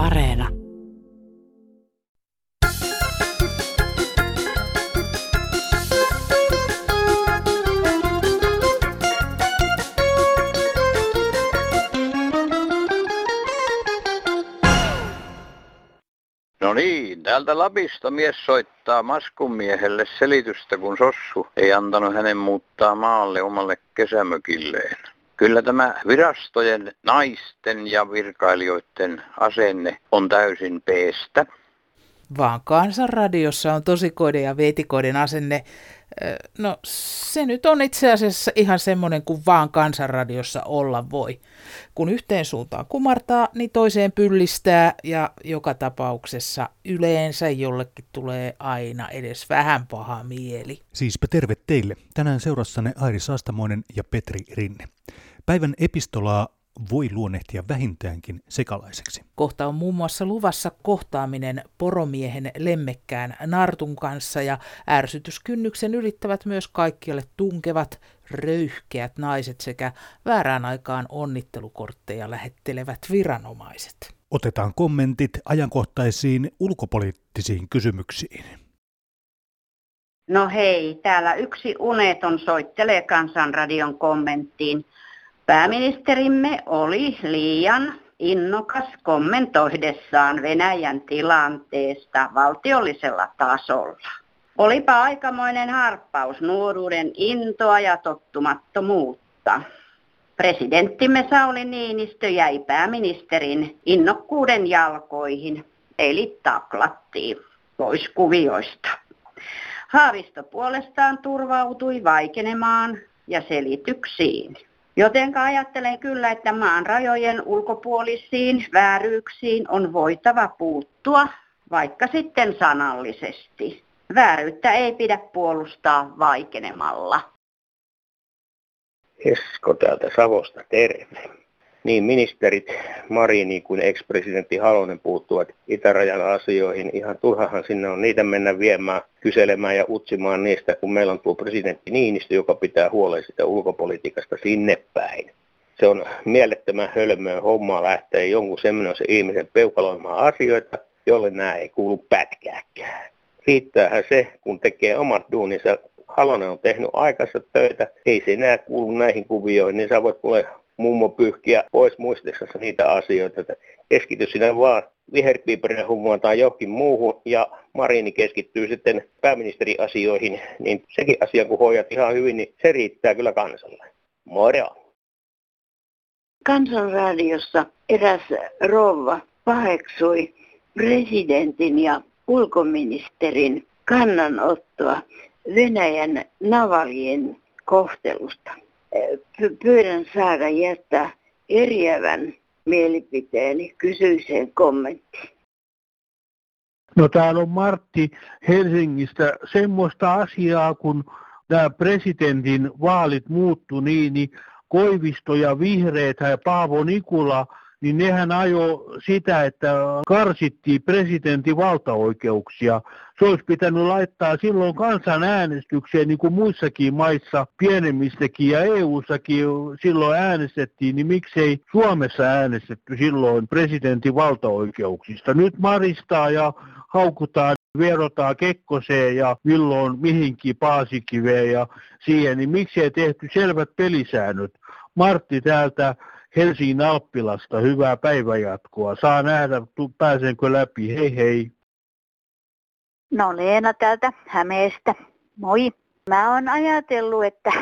Areena. No niin, täältä Lapista mies soittaa Maskun miehelle selitystä, kun Sossu ei antanut hänen muuttaa maalle omalle kesämökilleen. Kyllä tämä virastojen, naisten ja virkailijoiden asenne on täysin peestä. Vaan kansanradiossa on tosikoiden ja veetikoiden asenne. No se nyt on itse asiassa ihan semmoinen kuin vaan kansanradiossa olla voi. Kun yhteen suuntaan kumartaa, niin toiseen pyllistää ja joka tapauksessa yleensä jollekin tulee aina edes vähän paha mieli. Siispä terve teille. Tänään seurassanne Airi Saastamoinen ja Petri Rinne. Päivän epistolaa voi luonnehtia vähintäänkin sekalaiseksi. Kohta on muun muassa luvassa kohtaaminen poromiehen lemmekkään Nartun kanssa ja ärsytyskynnyksen ylittävät myös kaikkialle tunkevat, röyhkeät naiset sekä väärään aikaan onnittelukortteja lähettelevät viranomaiset. Otetaan kommentit ajankohtaisiin ulkopoliittisiin kysymyksiin. No hei, täällä yksi uneton soittelee Kansanradion kommenttiin. Pääministerimme oli liian innokas kommentoidessaan Venäjän tilanteesta valtiollisella tasolla. Olipa aikamoinen harppaus nuoruuden intoa ja tottumattomuutta. Presidenttimme Sauli Niinistö jäi pääministerin innokkuuden jalkoihin, eli taklattiin pois kuvioista. Haavisto puolestaan turvautui vaikenemaan ja selityksiin. Joten ajattelen kyllä, että maan rajojen ulkopuolisiin vääryyksiin on voitava puuttua, vaikka sitten sanallisesti. Vääryyttä ei pidä puolustaa vaikenemalla. Esko täältä Savosta, terve. Niin ministerit Marini kuin ex-presidentti Halonen puuttuvat itärajan asioihin. Ihan turhahan sinne on niitä mennä viemään, kyselemään ja utsimaan niistä, kun meillä on tuo presidentti Niinistö, joka pitää huolen sitä ulkopolitiikasta sinne päin. Se on mielettömän hölmöä hommaa lähteä jonkun semmoisen ihmisen peukaloimaan asioita, jolle nämä ei kuulu pätkääkään. Riittäähän se, kun tekee omat duuninsa Halonen on tehnyt aikansa töitä, ei se enää kuulu näihin kuvioihin, niin sä voit kuule mummo pyyhkiä pois muistissasi niitä asioita. Että keskity sinä vaan viherpiiperinen hummaan tai johonkin muuhun ja Marini keskittyy sitten pääministeriasioihin, niin sekin asia kun hoidat ihan hyvin, niin se riittää kyllä kansalle. Moro! Kansanradiossa eräs rouva paheksui presidentin ja ulkoministerin kannanottoa Venäjän navalien kohtelusta. Py- Pyydän saada jättää eriävän mielipiteeni kysyiseen kommenttiin. No täällä on Martti Helsingistä. Semmoista asiaa, kun nämä presidentin vaalit muuttu niin, niin Koivisto ja Vihreät ja Paavo Nikula, niin nehän ajo sitä, että karsittiin presidentin valtaoikeuksia. Se olisi pitänyt laittaa silloin kansanäänestykseen, niin kuin muissakin maissa, pienemmissäkin ja EU-sakin silloin äänestettiin, niin miksei Suomessa äänestetty silloin presidentin valtaoikeuksista. Nyt maristaa ja haukutaan verotaan Kekkoseen ja milloin mihinkin Paasikiveen ja siihen, niin miksi ei tehty selvät pelisäännöt? Martti täältä Helsingin Alppilasta, hyvää päivänjatkoa. Saa nähdä, pääsenkö läpi. Hei hei. No Leena täältä Hämeestä. Moi. Mä oon ajatellut, että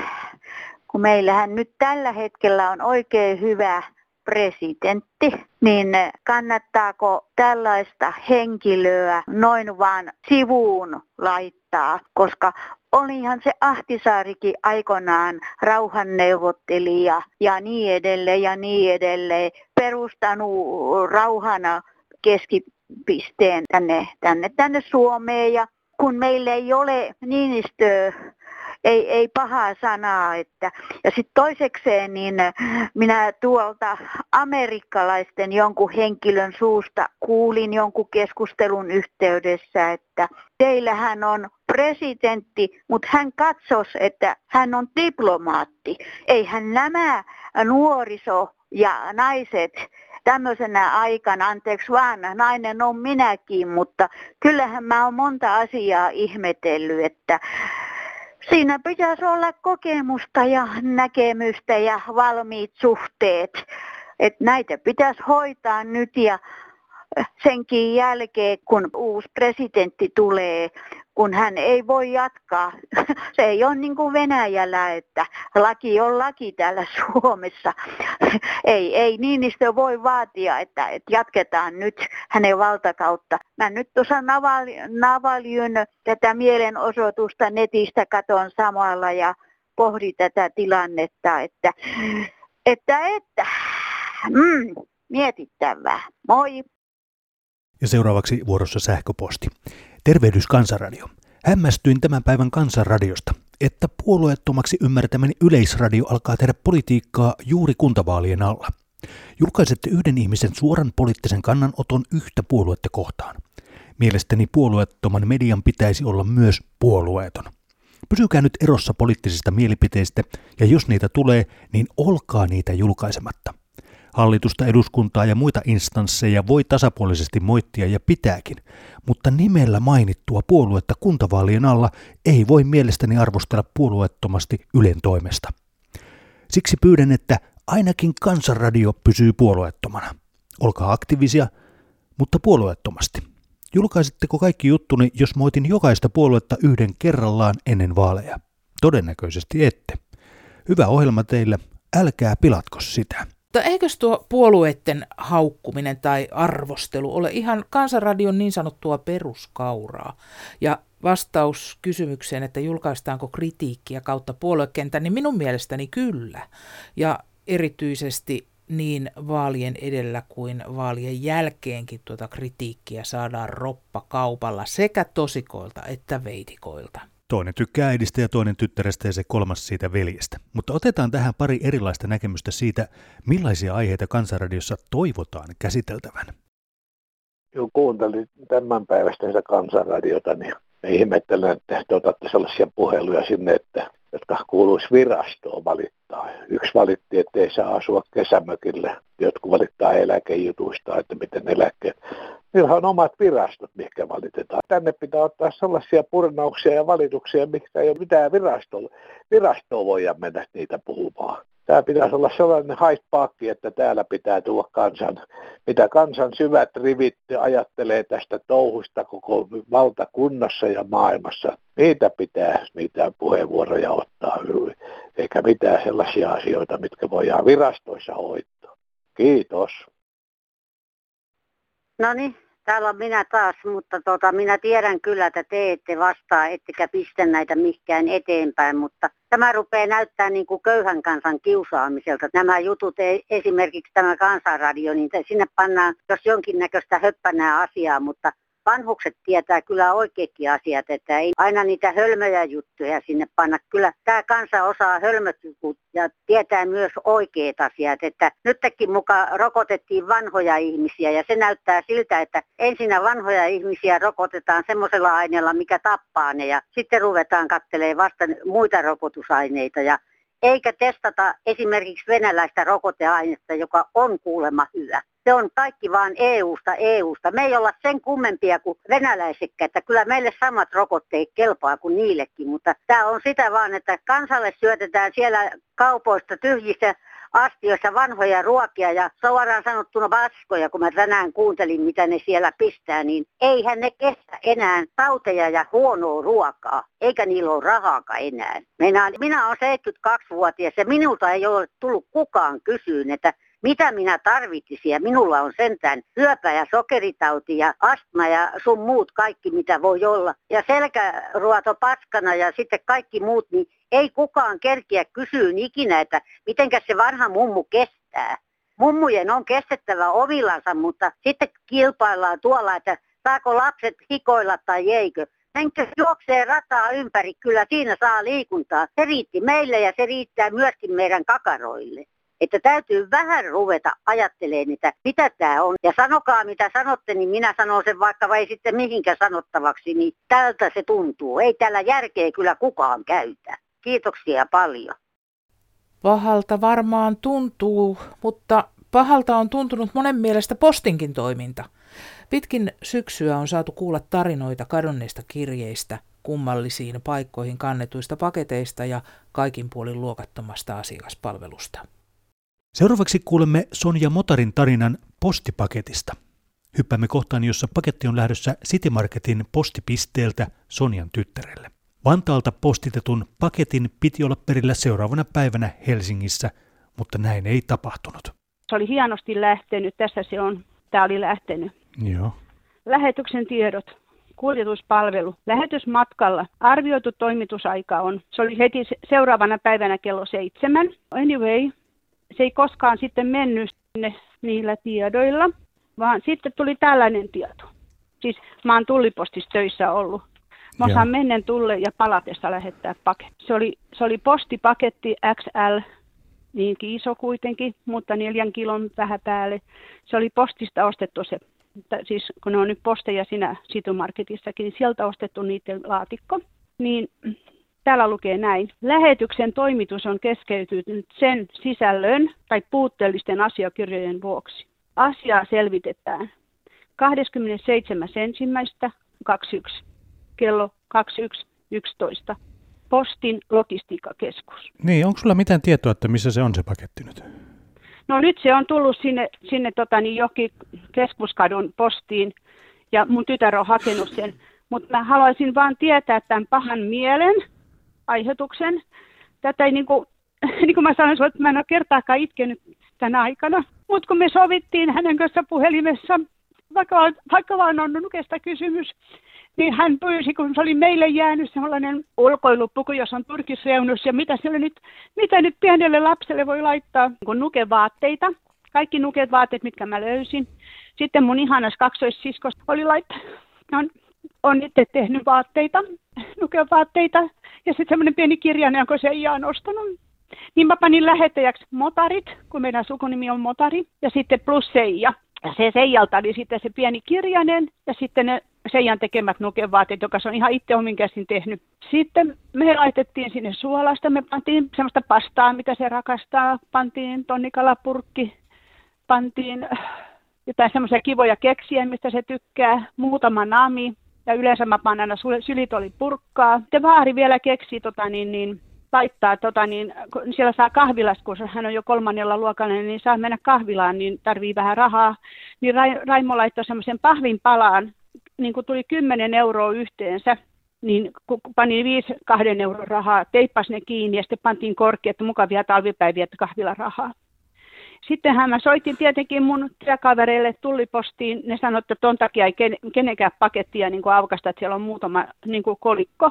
kun meillähän nyt tällä hetkellä on oikein hyvä presidentti, niin kannattaako tällaista henkilöä noin vaan sivuun laittaa, koska olihan se Ahtisaarikin aikoinaan rauhanneuvottelija ja niin edelleen ja niin edelleen, perustanut rauhana keskipisteen tänne, tänne, tänne Suomeen. Ja kun meillä ei ole Niinistöä ei, ei pahaa sanaa. Että. Ja sitten toisekseen niin minä tuolta amerikkalaisten jonkun henkilön suusta kuulin jonkun keskustelun yhteydessä, että teillähän on presidentti, mutta hän katsos, että hän on diplomaatti. Eihän nämä nuoriso ja naiset tämmöisenä aikana, anteeksi vaan, nainen on minäkin, mutta kyllähän mä oon monta asiaa ihmetellyt, että Siinä pitäisi olla kokemusta ja näkemystä ja valmiit suhteet. Et näitä pitäisi hoitaa nyt ja senkin jälkeen, kun uusi presidentti tulee, kun hän ei voi jatkaa. Se ei ole niin kuin Venäjällä, että laki on laki täällä Suomessa. Ei, ei Niinistö voi vaatia, että, että jatketaan nyt hänen valtakautta. Mä nyt tuossa Navaljyn tätä mielenosoitusta netistä katon samalla ja pohdin tätä tilannetta, että, että, että mm, mietittävää. Moi! Ja seuraavaksi vuorossa sähköposti. Tervehdys Kansanradio. Hämmästyin tämän päivän Kansanradiosta, että puolueettomaksi ymmärtämäni yleisradio alkaa tehdä politiikkaa juuri kuntavaalien alla. Julkaisette yhden ihmisen suoran poliittisen kannanoton yhtä puoluetta kohtaan. Mielestäni puolueettoman median pitäisi olla myös puolueeton. Pysykää nyt erossa poliittisista mielipiteistä, ja jos niitä tulee, niin olkaa niitä julkaisematta. Hallitusta, eduskuntaa ja muita instansseja voi tasapuolisesti moittia ja pitääkin, mutta nimellä mainittua puoluetta kuntavaalien alla ei voi mielestäni arvostella puolueettomasti Ylen toimesta. Siksi pyydän, että ainakin kansanradio pysyy puolueettomana. Olkaa aktiivisia, mutta puolueettomasti. Julkaisitteko kaikki juttuni, jos moitin jokaista puoluetta yhden kerrallaan ennen vaaleja? Todennäköisesti ette. Hyvä ohjelma teille, älkää pilatko sitä. Mutta eikös tuo puolueiden haukkuminen tai arvostelu ole ihan kansanradion niin sanottua peruskauraa? Ja vastaus kysymykseen, että julkaistaanko kritiikkiä kautta puoluekentän, niin minun mielestäni kyllä. Ja erityisesti niin vaalien edellä kuin vaalien jälkeenkin tuota kritiikkiä saadaan roppa kaupalla sekä tosikoilta että veitikoilta. Toinen tykkää äidistä ja toinen tyttärestä ja se kolmas siitä veljestä. Mutta otetaan tähän pari erilaista näkemystä siitä, millaisia aiheita Kansanradiossa toivotaan käsiteltävän. Kun kuuntelin tämän päivästä sitä Kansanradiota, niin me ihmettelen, että te otatte sellaisia puheluja sinne, että, jotka kuuluisi virastoon valittaa. Yksi valitti, että ei saa asua kesämökille. Jotkut valittaa eläkejutuista, että miten eläkkeet Niillä on omat virastot, mikä valitetaan. Tänne pitää ottaa sellaisia purnauksia ja valituksia, mikä ei ole mitään virastoa, virastoa voida mennä niitä puhumaan. Tämä pitäisi olla sellainen haitpaakki, että täällä pitää tulla kansan, mitä kansan syvät rivit ajattelee tästä touhusta koko valtakunnassa ja maailmassa. Niitä pitää, niitä puheenvuoroja ottaa, eikä mitään sellaisia asioita, mitkä voidaan virastoissa hoitaa. Kiitos. No niin, täällä on minä taas, mutta tota, minä tiedän kyllä, että te ette vastaa, ettekä pistä näitä mihinkään eteenpäin, mutta tämä rupeaa näyttää niin kuin köyhän kansan kiusaamiselta. Nämä jutut, e, esimerkiksi tämä kansanradio, niin sinne pannaan jos jonkinnäköistä höppänää asiaa, mutta vanhukset tietää kyllä oikeakin asiat, että ei aina niitä hölmöjä juttuja sinne panna. Kyllä tämä kansa osaa hölmöt ja tietää myös oikeat asiat, että nytkin mukaan rokotettiin vanhoja ihmisiä ja se näyttää siltä, että ensinnä vanhoja ihmisiä rokotetaan semmoisella aineella, mikä tappaa ne ja sitten ruvetaan kattelee vasta muita rokotusaineita ja eikä testata esimerkiksi venäläistä rokoteainetta, joka on kuulemma hyvä. Se on kaikki vaan EU-sta EU-sta. Me ei olla sen kummempia kuin venäläisekään, että kyllä meille samat rokotteet kelpaa kuin niillekin, mutta tämä on sitä vaan, että kansalle syötetään siellä kaupoista tyhjissä astioissa vanhoja ruokia ja suoraan sanottuna vaskoja, kun mä tänään kuuntelin, mitä ne siellä pistää, niin eihän ne kestä enää tauteja ja huonoa ruokaa, eikä niillä ole rahaakaan enää. Minä, minä olen 72-vuotias ja minulta ei ole tullut kukaan kysyyn, että mitä minä tarvitsisin. Ja minulla on sentään syöpä ja sokeritauti ja astma ja sun muut kaikki, mitä voi olla. Ja selkäruoto paskana ja sitten kaikki muut, niin ei kukaan kerkiä kysyä ikinä, että mitenkä se vanha mummu kestää. Mummujen on kestettävä ovillansa, mutta sitten kilpaillaan tuolla, että saako lapset hikoilla tai eikö. Menkö juoksee rataa ympäri, kyllä siinä saa liikuntaa. Se riitti meille ja se riittää myöskin meidän kakaroille. Että täytyy vähän ruveta ajattelemaan, että mitä tämä on. Ja sanokaa mitä sanotte, niin minä sanon sen vaikka vai sitten mihinkä sanottavaksi, niin tältä se tuntuu. Ei tällä järkeä kyllä kukaan käytä. Kiitoksia paljon. Pahalta varmaan tuntuu, mutta pahalta on tuntunut monen mielestä postinkin toiminta. Pitkin syksyä on saatu kuulla tarinoita kadonneista kirjeistä, kummallisiin paikkoihin kannetuista paketeista ja kaikin puolin luokattomasta asiakaspalvelusta. Seuraavaksi kuulemme Sonja Motarin tarinan postipaketista. Hyppäämme kohtaan, jossa paketti on lähdössä City Marketin postipisteeltä Sonjan tyttärelle. Vantaalta postitetun paketin piti olla perillä seuraavana päivänä Helsingissä, mutta näin ei tapahtunut. Se oli hienosti lähtenyt, tässä se on, tämä oli lähtenyt. Joo. Lähetyksen tiedot, kuljetuspalvelu, lähetysmatkalla, arvioitu toimitusaika on, se oli heti seuraavana päivänä kello seitsemän. Anyway, se ei koskaan sitten mennyt sinne niillä tiedoilla, vaan sitten tuli tällainen tieto. Siis mä oon tullipostissa töissä ollut. Mä osaan mennen tulle ja palatessa lähettää paketti. Se oli, se oli postipaketti XL, niinkin iso kuitenkin, mutta neljän kilon vähän päälle. Se oli postista ostettu se, siis kun ne on nyt posteja siinä Situmarketissakin, niin sieltä ostettu niiden laatikko. Niin täällä lukee näin. Lähetyksen toimitus on keskeytynyt sen sisällön tai puutteellisten asiakirjojen vuoksi. Asiaa selvitetään 27.1.21 kello 21.11. Postin logistiikkakeskus. Niin, onko sulla mitään tietoa, että missä se on se paketti nyt? No nyt se on tullut sinne, sinne tota, niin jokin keskuskadun postiin ja mun tytär on hakenut sen. Mutta mä haluaisin vaan tietää tämän pahan mielen aiheutuksen. Tätä ei niin kuin, niin kuin mä sanoin, että mä en ole kertaakaan itkenyt tänä aikana. Mutta kun me sovittiin hänen kanssa puhelimessa, vaikka, vaikka vaan on nukesta kysymys, niin hän pyysi, kun se oli meille jäänyt sellainen ulkoilupuku, jossa on turkisreunus ja mitä, nyt, mitä nyt pienelle lapselle voi laittaa, kun nukevaatteita. Kaikki nukevaatteet, mitkä mä löysin. Sitten mun ihanas kaksoissisko oli laittanut, on, on itse tehnyt vaatteita, nukevaatteita. Ja sitten semmoinen pieni kirjainen, jonka se ei ole ostanut. Niin mä panin lähettäjäksi motarit, kun meidän sukunimi on motari, ja sitten plus Seija. Ja se Seijalta oli sitten se pieni kirjainen ja sitten ne Seijan tekemät nukevaatit, joka se on ihan itse omin käsin tehnyt. Sitten me laitettiin sinne suolasta, me pantiin semmoista pastaa, mitä se rakastaa, pantiin tonnikalapurkki, pantiin äh, jotain semmoisia kivoja keksiä, mistä se tykkää, muutama nami, ja yleensä mä panen aina sylitoli purkkaa. Sitten vaari vielä keksi tota, niin, niin, laittaa, tota, niin, kun siellä saa kahvilasta, kun hän on jo kolmannella luokalla, niin saa mennä kahvilaan, niin tarvii vähän rahaa. Niin Raimo laittoi semmoisen pahvin palaan, niin kun tuli 10 euroa yhteensä, niin kun pani viisi kahden euron rahaa, teippas ne kiinni ja sitten pantiin korkeat mukavia talvipäiviä, että kahvila rahaa. Sittenhän mä soitin tietenkin mun työkavereille tullipostiin. Ne sanoivat, että ton takia ei kenenkään pakettia niin aukasta, että siellä on muutama niin kolikko.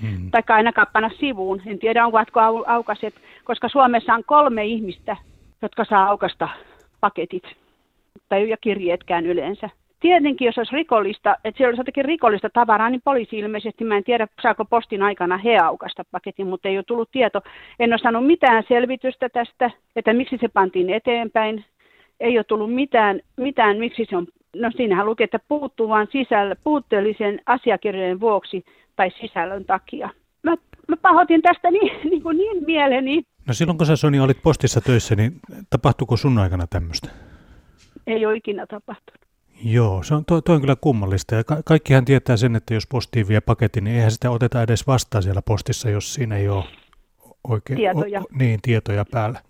Hmm. Tai ainakaan panna sivuun. En tiedä, onko aukaset, koska Suomessa on kolme ihmistä, jotka saa aukasta paketit. Tai ja kirjeetkään yleensä tietenkin, jos olisi rikollista, että siellä olisi jotakin rikollista tavaraa, niin poliisi ilmeisesti, mä en tiedä, saako postin aikana he aukasta paketin, mutta ei ole tullut tieto. En ole saanut mitään selvitystä tästä, että miksi se pantiin eteenpäin. Ei ole tullut mitään, mitään miksi se on, no siinähän lukee, että puuttuu vain sisällä, puutteellisen asiakirjojen vuoksi tai sisällön takia. Mä, mä pahoitin tästä niin, niin, kuin niin mieleni. No silloin kun sä Soni olit postissa töissä, niin tapahtuiko sun aikana tämmöistä? Ei ole ikinä tapahtunut. Joo, se on, toi, toi on kyllä kummallista. Ja ka- kaikkihan tietää sen, että jos postiin vie paketin, niin eihän sitä oteta edes vastaan siellä postissa, jos siinä ei ole oikein tietoja. O, niin, tietoja päällä.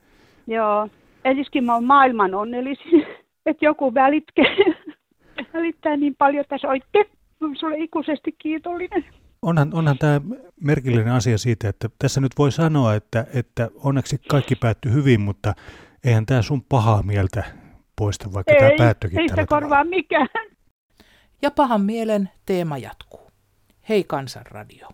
Joo, eliskin mä oon maailman onnellisin, että joku välitkää, välittää niin paljon, että soitte. Olen sulle ikuisesti kiitollinen. Onhan, onhan tämä merkillinen asia siitä, että tässä nyt voi sanoa, että, että onneksi kaikki päättyi hyvin, mutta eihän tämä sun pahaa mieltä poista, vaikka ei, tämä päättyikin ei tällä korvaa mikään. Ja pahan mielen teema jatkuu. Hei Kansanradio.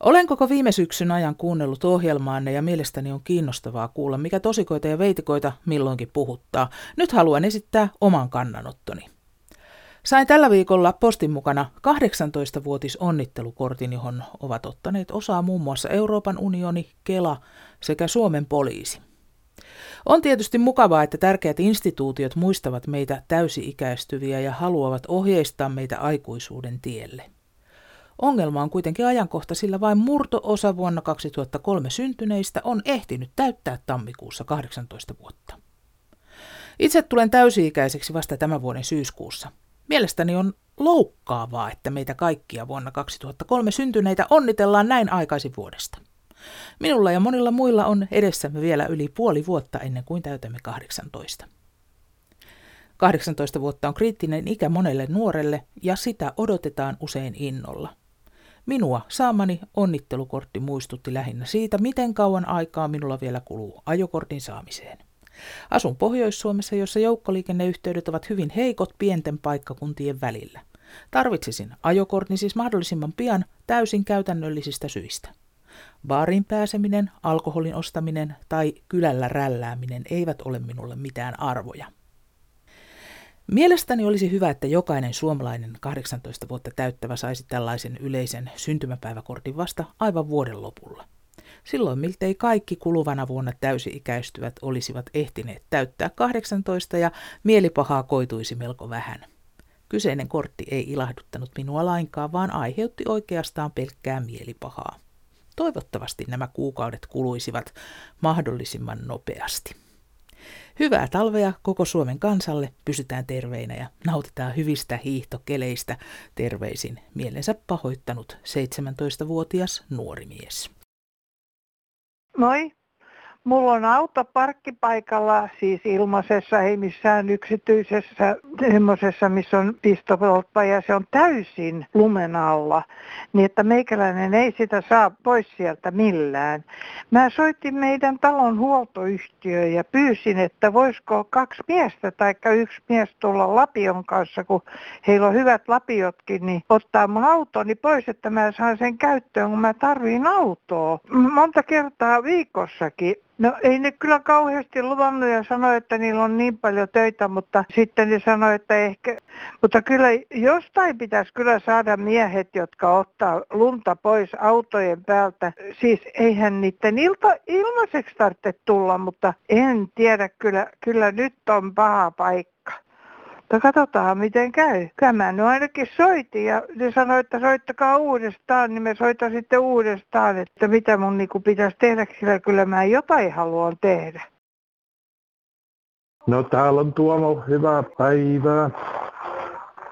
Olen koko viime syksyn ajan kuunnellut ohjelmaanne ja mielestäni on kiinnostavaa kuulla, mikä tosikoita ja veitikoita milloinkin puhuttaa. Nyt haluan esittää oman kannanottoni. Sain tällä viikolla postin mukana 18-vuotis onnittelukortin, johon ovat ottaneet osaa muun muassa Euroopan unioni, Kela sekä Suomen poliisi. On tietysti mukavaa, että tärkeät instituutiot muistavat meitä täysi-ikäistyviä ja haluavat ohjeistaa meitä aikuisuuden tielle. Ongelma on kuitenkin ajankohta, sillä vain murto-osa vuonna 2003 syntyneistä on ehtinyt täyttää tammikuussa 18 vuotta. Itse tulen täysi-ikäiseksi vasta tämän vuoden syyskuussa. Mielestäni on loukkaavaa, että meitä kaikkia vuonna 2003 syntyneitä onnitellaan näin aikaisin vuodesta. Minulla ja monilla muilla on edessämme vielä yli puoli vuotta ennen kuin täytämme 18. 18 vuotta on kriittinen ikä monelle nuorelle ja sitä odotetaan usein innolla. Minua saamani onnittelukortti muistutti lähinnä siitä, miten kauan aikaa minulla vielä kuluu ajokortin saamiseen. Asun Pohjois-Suomessa, jossa joukkoliikenneyhteydet ovat hyvin heikot pienten paikkakuntien välillä. Tarvitsisin ajokortin siis mahdollisimman pian täysin käytännöllisistä syistä. Baariin pääseminen, alkoholin ostaminen tai kylällä rällääminen eivät ole minulle mitään arvoja. Mielestäni olisi hyvä, että jokainen suomalainen 18 vuotta täyttävä saisi tällaisen yleisen syntymäpäiväkortin vasta aivan vuoden lopulla. Silloin miltei kaikki kuluvana vuonna täysi-ikäistyvät olisivat ehtineet täyttää 18 ja mielipahaa koituisi melko vähän. Kyseinen kortti ei ilahduttanut minua lainkaan, vaan aiheutti oikeastaan pelkkää mielipahaa. Toivottavasti nämä kuukaudet kuluisivat mahdollisimman nopeasti. Hyvää talvea koko Suomen kansalle, pysytään terveinä ja nautitaan hyvistä hiihtokeleistä. Terveisin mielensä pahoittanut 17-vuotias nuori mies. Moi, Mulla on auto parkkipaikalla, siis ilmaisessa, ei missään yksityisessä, semmoisessa, missä on pistopolppa ja se on täysin lumen alla, niin että meikäläinen ei sitä saa pois sieltä millään. Mä soitin meidän talon huoltoyhtiöön ja pyysin, että voisiko kaksi miestä tai yksi mies tulla lapion kanssa, kun heillä on hyvät lapiotkin, niin ottaa mun autoni pois, että mä saan sen käyttöön, kun mä tarviin autoa. Monta kertaa viikossakin No ei ne kyllä kauheasti luvannut ja sanoi, että niillä on niin paljon töitä, mutta sitten ne sanoi, että ehkä, mutta kyllä jostain pitäisi kyllä saada miehet, jotka ottaa lunta pois autojen päältä. Siis eihän niiden ilta, ilmaiseksi tarvitse tulla, mutta en tiedä, kyllä, kyllä nyt on paha paikka. Mutta katsotaan miten käy. Kyllä mä nyt ainakin soitin ja ne sanoi, että soittakaa uudestaan, niin me soitan sitten uudestaan, että mitä mun niinku pitäisi tehdä, sillä kyllä mä jotain haluan tehdä. No täällä on Tuomo, hyvää päivää.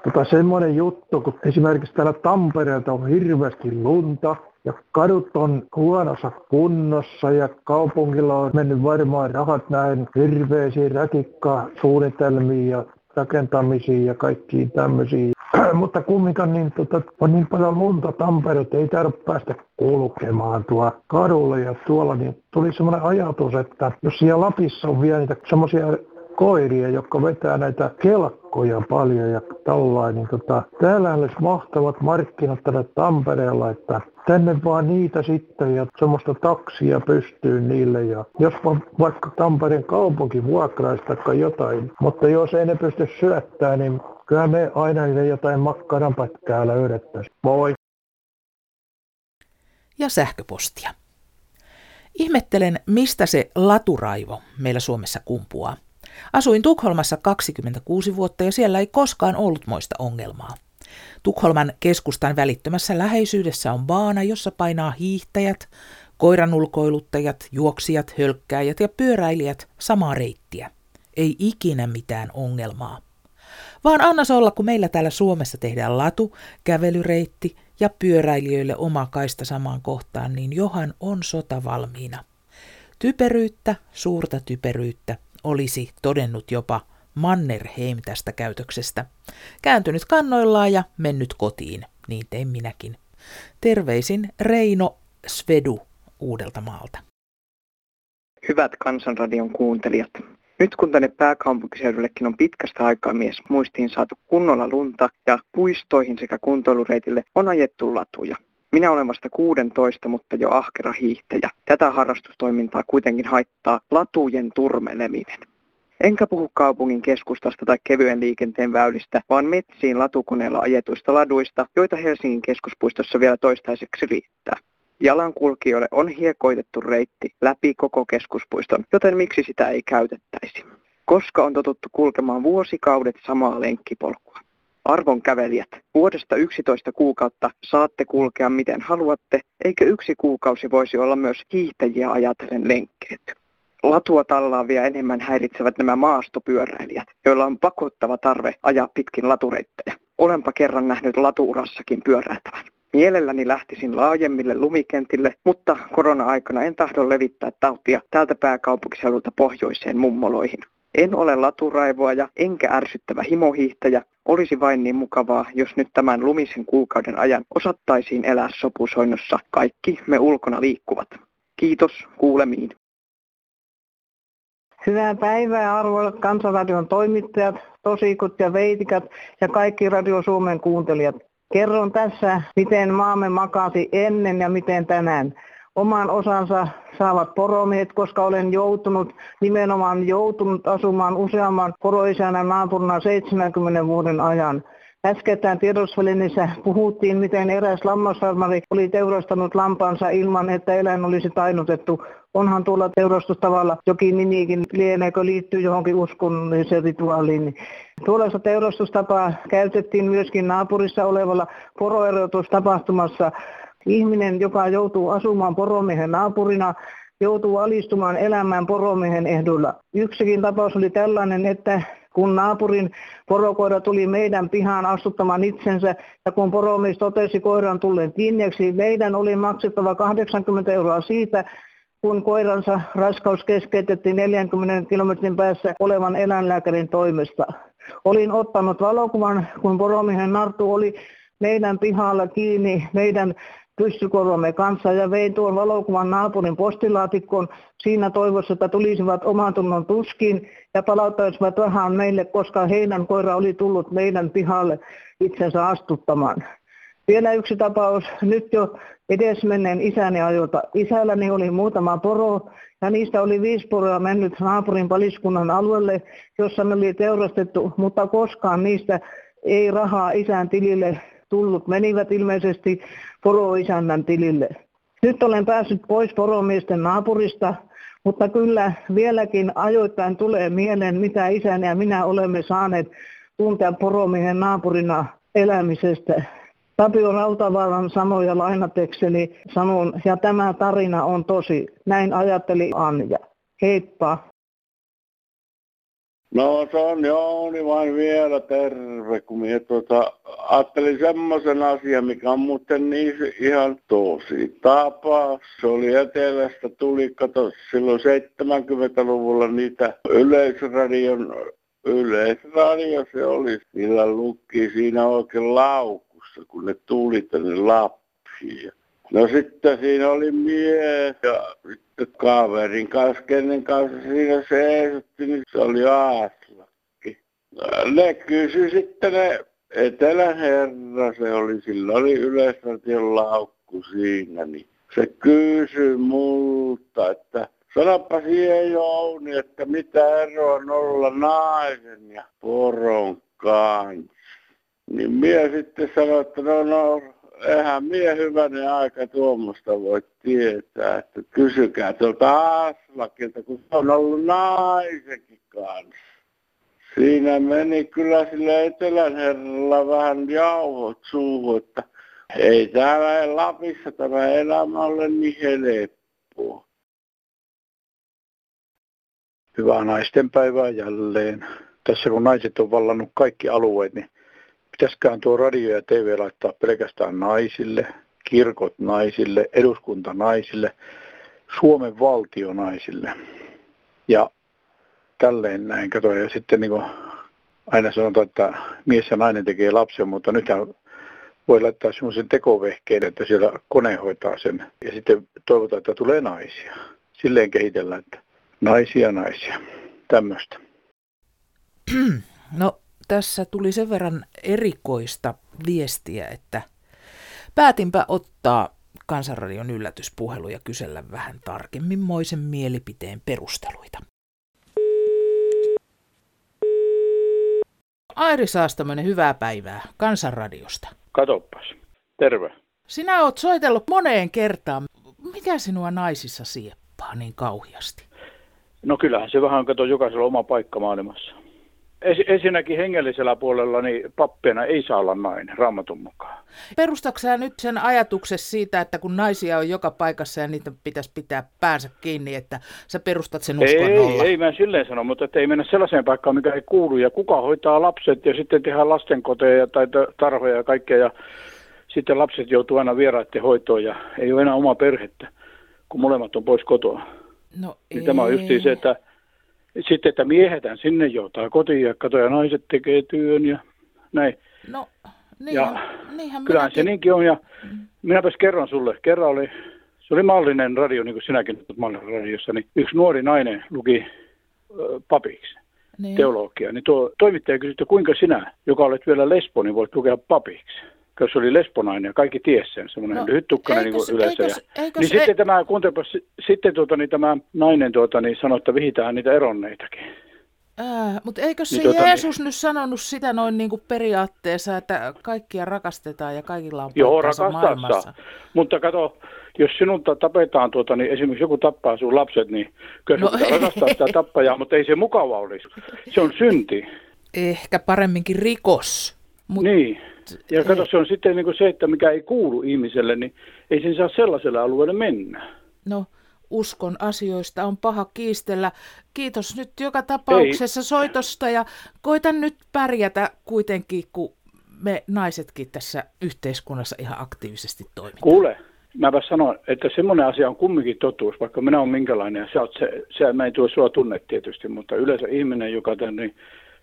Tota semmoinen juttu, kun esimerkiksi täällä Tampereelta on hirveästi lunta ja kadut on huonossa kunnossa ja kaupungilla on mennyt varmaan rahat näin hirveisiin ratikka-suunnitelmiin ja rakentamisiin ja kaikkiin tämmöisiin. Mutta kumminkaan niin, tota, on niin paljon lunta Tampere, että ei tarvitse päästä kulkemaan tuo kadulle ja tuolla, niin tuli semmoinen ajatus, että jos siellä Lapissa on vielä niitä semmoisia koiria, jotka vetää näitä kelkkoja paljon ja tällainen, niin tota, täällä olisi mahtavat markkinat tällä Tampereella, että tänne vaan niitä sitten ja semmoista taksia pystyy niille ja jos vaikka Tampereen kaupunki vuokraisi tai jotain, mutta jos ei ne pysty syöttämään, niin kyllä me aina niille jotain makkaranpätkää löydettäisiin. Moi! Ja sähköpostia. Ihmettelen, mistä se laturaivo meillä Suomessa kumpuaa. Asuin Tukholmassa 26 vuotta ja siellä ei koskaan ollut moista ongelmaa. Tukholman keskustan välittömässä läheisyydessä on baana, jossa painaa hiihtäjät, koiranulkoiluttajat, juoksijat, hölkkääjät ja pyöräilijät samaa reittiä. Ei ikinä mitään ongelmaa. Vaan annas olla, kun meillä täällä Suomessa tehdään latu, kävelyreitti ja pyöräilijöille oma kaista samaan kohtaan, niin johan on sota valmiina. Typeryyttä, suurta typeryyttä, olisi todennut jopa Mannerheim tästä käytöksestä. Kääntynyt kannoillaan ja mennyt kotiin, niin tein minäkin. Terveisin Reino Svedu uudelta maalta. Hyvät Kansanradion kuuntelijat. Nyt kun tänne pääkaupunkiseudullekin on pitkästä aikaa mies muistiin saatu kunnolla lunta ja puistoihin sekä kuntoilureitille on ajettu latuja. Minä olen vasta 16, mutta jo ahkera hiihtäjä. Tätä harrastustoimintaa kuitenkin haittaa latujen turmeleminen. Enkä puhu kaupungin keskustasta tai kevyen liikenteen väylistä, vaan metsiin latukoneella ajetuista laduista, joita Helsingin keskuspuistossa vielä toistaiseksi riittää. Jalankulkijoille on hiekoitettu reitti läpi koko keskuspuiston, joten miksi sitä ei käytettäisi? Koska on totuttu kulkemaan vuosikaudet samaa lenkkipolkua. Arvon kävelijät, vuodesta 11 kuukautta saatte kulkea miten haluatte, eikö yksi kuukausi voisi olla myös hiihtäjiä ajatellen lenkkeet? latua tallaavia enemmän häiritsevät nämä maastopyöräilijät, joilla on pakottava tarve ajaa pitkin latureittejä. Olenpa kerran nähnyt latuurassakin pyöräiltävän. Mielelläni lähtisin laajemmille lumikentille, mutta korona-aikana en tahdo levittää tautia täältä pääkaupunkiseudulta pohjoiseen mummoloihin. En ole laturaivoaja enkä ärsyttävä himohiihtäjä. Olisi vain niin mukavaa, jos nyt tämän lumisen kuukauden ajan osattaisiin elää sopusoinnossa kaikki me ulkona liikkuvat. Kiitos, kuulemiin. Hyvää päivää arvoisat Kansanradion toimittajat, tosikut ja veitikat ja kaikki Radio Suomen kuuntelijat. Kerron tässä, miten maamme makasi ennen ja miten tänään. Oman osansa saavat poromiehet, koska olen joutunut, nimenomaan joutunut asumaan useamman poroisänän naapurina 70 vuoden ajan. Äskettäin tiedotusvälineissä puhuttiin, miten eräs lammasfarmari oli teurastanut lampaansa ilman, että eläin olisi tainutettu. Onhan tuolla teurastustavalla jokin nimikin, lieneekö liittyy johonkin uskonnolliseen rituaaliin. Tuollaista teurastustapaa käytettiin myöskin naapurissa olevalla poroerotustapahtumassa. Ihminen, joka joutuu asumaan poromiehen naapurina, joutuu alistumaan elämään poromiehen ehdolla. Yksikin tapaus oli tällainen, että kun naapurin porokoira tuli meidän pihaan astuttamaan itsensä ja kun poromies totesi koiran tulleen kiinneeksi, meidän oli maksettava 80 euroa siitä, kun koiransa raskaus keskeytettiin 40 kilometrin päässä olevan eläinlääkärin toimesta. Olin ottanut valokuvan, kun poromiehen nartu oli meidän pihalla kiinni meidän pystykorvamme kanssa ja vein tuon valokuvan naapurin postilaatikkoon siinä toivossa, että tulisivat oman tunnon tuskiin ja palauttaisivat vähän meille, koska heidän koira oli tullut meidän pihalle itsensä astuttamaan. Vielä yksi tapaus, nyt jo edesmenneen isäni ajolta. Isälläni oli muutama poro ja niistä oli viisi poroa mennyt naapurin paliskunnan alueelle, jossa ne oli teurastettu, mutta koskaan niistä ei rahaa isän tilille tullut. Menivät ilmeisesti poroisännän tilille. Nyt olen päässyt pois poromiesten naapurista, mutta kyllä vieläkin ajoittain tulee mieleen, mitä isäni ja minä olemme saaneet tuntea poromiehen naapurina elämisestä. Tapio Rautavaaran sanoja lainatekseni sanon, ja tämä tarina on tosi. Näin ajatteli Anja. Heippa. No se on Jouni vain vielä terve, kun minä tuota, ajattelin semmoisen asian, mikä on muuten niin ihan tosi tapa. Se oli etelästä, tuli, kato, silloin 70-luvulla niitä yleisradion, yleisradio se oli, sillä lukki siinä oikein laukussa, kun ne tuli tänne Lappiin. No sitten siinä oli mies ja sitten kaverin kanssa, kenen kanssa siinä seisotti, niin se oli Aaslakki. Ne kysyi sitten ne Etelän herra, se oli, sillä oli yleisradion laukku siinä, niin se kysyi multa, että sanoppa siihen Jouni, että mitä eroa on olla naisen ja poron kanssa. Niin mie sitten sanoi, että no, no eihän mie hyvänen aika tuommoista voi tietää, että kysykää tuolta Aslakilta, kun se on ollut naisenkin kanssa. Siinä meni kyllä sille etelän herralla vähän jauhot suuhun, että ei täällä Lapissa tämä elämä ole niin helppoa. Hyvää naisten päivää jälleen. Tässä kun naiset on vallannut kaikki alueet, niin pitäisikään tuo radio ja TV laittaa pelkästään naisille, kirkot naisille, eduskunta naisille, Suomen valtio naisille. Ja tälleen näin, kato. Ja sitten niin aina sanotaan, että mies ja nainen tekee lapsen, mutta nythän voi laittaa semmoisen tekovehkeen, että siellä kone hoitaa sen. Ja sitten toivotaan, että tulee naisia. Silleen kehitellään, että naisia, naisia. Tämmöistä. No tässä tuli sen verran erikoista viestiä, että päätinpä ottaa Kansanradion yllätyspuhelu ja kysellä vähän tarkemmin moisen mielipiteen perusteluita. Airi Saastamoinen, hyvää päivää Kansanradiosta. Katoppas. Terve. Sinä oot soitellut moneen kertaan. Mikä sinua naisissa sieppaa niin kauhiasti? No kyllähän se vähän kato jokaisella oma paikka maailmassa. Ensinnäkin hengellisellä puolella niin pappeena ei saa olla nainen raamatun mukaan. Perustatko nyt sen ajatuksessa siitä, että kun naisia on joka paikassa ja niitä pitäisi pitää päänsä kiinni, että sä perustat sen uskonnolla? Ei, ei mä silleen sano, mutta että ei mennä sellaiseen paikkaan, mikä ei kuulu. Ja kuka hoitaa lapset ja sitten tehdään lastenkoteja tai tarhoja ja kaikkea. Ja sitten lapset joutuu aina vieraiden hoitoon ja ei ole enää oma perhettä, kun molemmat on pois kotoa. No niin tämä on just se, että sitten, että miehetään sinne joutaa kotiin ja kato, ja naiset tekee työn ja näin. No, niinhän, ja niinhän kyllähän minäkin... se niinkin on, ja mm. minäpäs kerron sulle. Kerran oli, se oli mallinen radio, niin kuin sinäkin olet mallinen radiossa, niin yksi nuori nainen luki ö, papiksi. Niin. teologia, niin tuo toimittaja kysyi, että kuinka sinä, joka olet vielä lesbo, niin voit lukea papiksi kun se oli lesbonainen ja kaikki tiesi sen, semmoinen no, lyhyttukkainen niin yleensä. Eikös, eikös, niin e- sitten tämä, kuuntelepas, sitten tuota, niin tämä nainen tuota, niin sanoi, että vihitään niitä eronneitakin. Ää, mutta eikö se niin, tuota, Jeesus niin, nyt sanonut sitä noin niin kuin periaatteessa, että kaikkia rakastetaan ja kaikilla on Joo, maailmassa? Mutta kato, jos sinulta tapetaan, tuota, niin esimerkiksi joku tappaa sun lapset, niin kyllä no, rakastaa sitä tappajaa, mutta ei se mukava olisi. Se on synti. Ehkä paremminkin rikos. Mut... Niin. Ja kato, se on sitten niin kuin se, että mikä ei kuulu ihmiselle, niin ei sen saa sellaiselle alueelle mennä. No, uskon asioista on paha kiistellä. Kiitos nyt joka tapauksessa ei. soitosta ja koitan nyt pärjätä kuitenkin, kun me naisetkin tässä yhteiskunnassa ihan aktiivisesti toimitaan. Kuule, mäpä sanon, että semmoinen asia on kumminkin totuus, vaikka minä olen minkälainen ja sä oot se, se, mä en tuo sua tunne tietysti, mutta yleensä ihminen, joka tänne, niin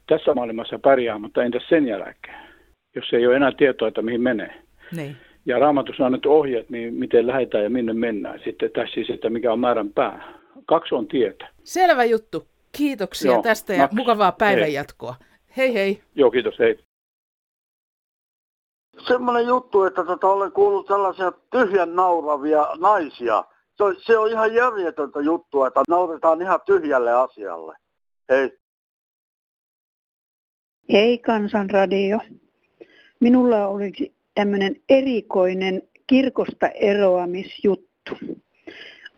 tässä maailmassa pärjää, mutta entäs sen jälkeen? Jos ei ole enää tietoa, että mihin menee. Niin. Ja raamatussa on annettu ohjeet, niin miten lähdetään ja minne mennään. Sitten tässä siis, että mikä on määrän pää. Kaksi on tietä. Selvä juttu. Kiitoksia Joo, tästä ja maks. mukavaa päivänjatkoa. Hei hei. Joo, kiitos. Hei. Semmoinen juttu, että tota, olen kuullut sellaisia tyhjän nauravia naisia. Se on, se on ihan järjetöntä juttua, että nauretaan ihan tyhjälle asialle. Hei. Hei Kansanradio. Minulla oli tämmöinen erikoinen kirkosta eroamisjuttu.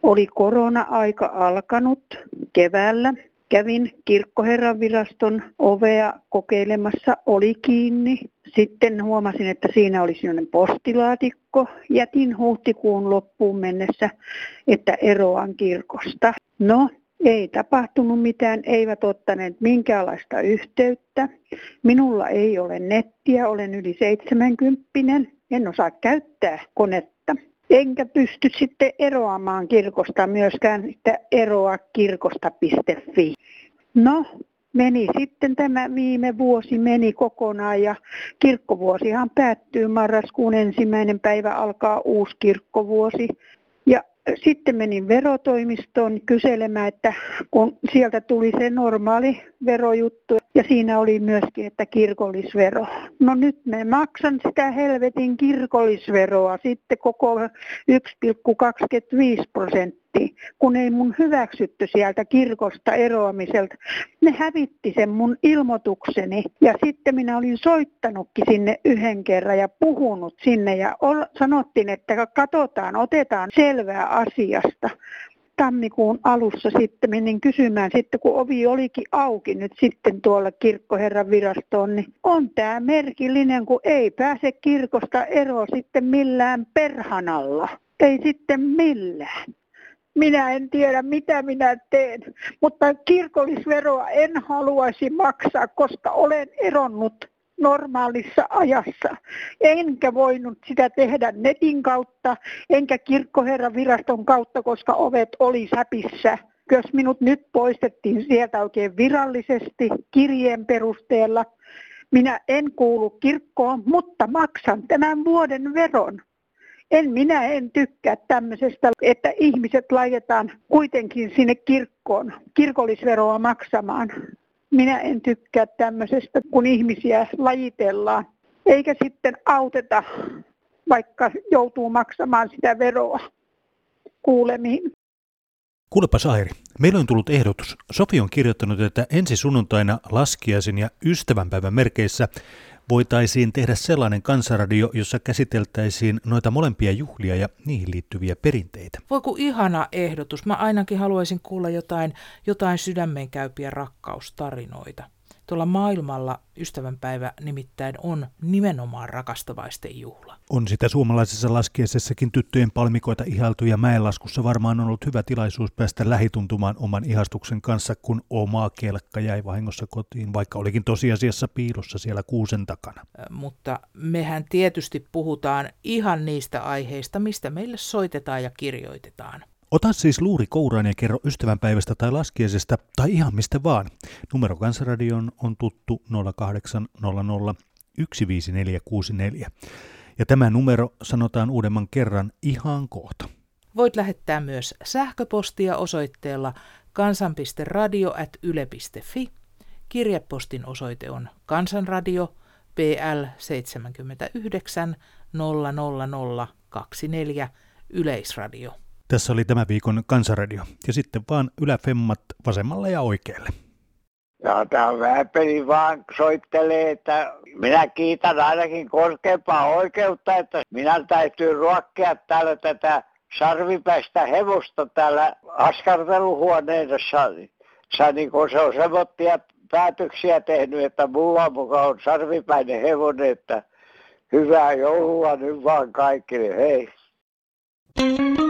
Oli korona-aika alkanut keväällä. Kävin kirkkoherran viraston ovea kokeilemassa, oli kiinni. Sitten huomasin, että siinä oli sellainen postilaatikko. Jätin huhtikuun loppuun mennessä, että eroan kirkosta. No, ei tapahtunut mitään, eivät ottaneet minkäänlaista yhteyttä. Minulla ei ole nettiä, olen yli 70, en osaa käyttää konetta. Enkä pysty sitten eroamaan kirkosta myöskään, että eroa kirkosta.fi. No, meni sitten tämä viime vuosi meni kokonaan ja kirkkovuosihan päättyy marraskuun ensimmäinen päivä alkaa uusi kirkkovuosi. Sitten menin verotoimistoon kyselemään, että kun sieltä tuli se normaali verojuttu ja siinä oli myöskin, että kirkollisvero. No nyt me maksan sitä helvetin kirkollisveroa sitten koko 1,25 prosenttia kun ei mun hyväksytty sieltä kirkosta eroamiselta. Ne hävitti sen mun ilmoitukseni ja sitten minä olin soittanutkin sinne yhden kerran ja puhunut sinne ja sanottiin, että katsotaan, otetaan selvää asiasta tammikuun alussa sitten menin kysymään, sitten kun ovi olikin auki nyt sitten tuolla kirkkoherran virastoon, niin on tämä merkillinen, kun ei pääse kirkosta eroa sitten millään perhanalla. Ei sitten millään. Minä en tiedä, mitä minä teen, mutta kirkollisveroa en haluaisi maksaa, koska olen eronnut normaalissa ajassa. Enkä voinut sitä tehdä netin kautta, enkä kirkkoherran viraston kautta, koska ovet oli säpissä. Jos minut nyt poistettiin sieltä oikein virallisesti kirjeen perusteella, minä en kuulu kirkkoon, mutta maksan tämän vuoden veron. En minä en tykkää tämmöisestä, että ihmiset laitetaan kuitenkin sinne kirkkoon kirkollisveroa maksamaan. Minä en tykkää tämmöisestä, kun ihmisiä lajitellaan, eikä sitten auteta, vaikka joutuu maksamaan sitä veroa kuulemiin. Kuulepa Sairi, meillä on tullut ehdotus. Sofi on kirjoittanut, että ensi sunnuntaina laskiaisin ja ystävänpäivän merkeissä voitaisiin tehdä sellainen kansanradio, jossa käsiteltäisiin noita molempia juhlia ja niihin liittyviä perinteitä. Voi kun ihana ehdotus. Mä ainakin haluaisin kuulla jotain, jotain sydämenkäypiä rakkaustarinoita. Tuolla maailmalla ystävänpäivä nimittäin on nimenomaan rakastavaisten juhla. On sitä suomalaisessa laskiesessakin tyttöjen palmikoita ihailtu ja mäenlaskussa varmaan on ollut hyvä tilaisuus päästä lähituntumaan oman ihastuksen kanssa, kun oma kelkka jäi vahingossa kotiin, vaikka olikin tosiasiassa piilossa siellä kuusen takana. Mutta mehän tietysti puhutaan ihan niistä aiheista, mistä meille soitetaan ja kirjoitetaan. Ota siis luuri kouraan ja kerro ystävänpäivästä tai laskiaisesta tai ihan mistä vaan. Numero Kansanradion on tuttu 0800 15464. Ja tämä numero sanotaan uudemman kerran ihan kohta. Voit lähettää myös sähköpostia osoitteella kansan.radio.yle.fi. Kirjepostin osoite on Kansanradio PL 79 00024 Yleisradio. Tässä oli tämä viikon Kansanradio. Ja sitten vaan yläfemmat vasemmalle ja oikealle. Ja tämä Vääpeli vaan soittelee, että minä kiitän ainakin korkeampaa oikeutta, että minä täytyy ruokkia täällä tätä sarvipäistä hevosta täällä askarteluhuoneessa. Sä, niin kun se on semmoittia päätöksiä tehnyt, että mulla mukaan on sarvipäinen hevonen, että hyvää joulua nyt vaan kaikille, hei. thank you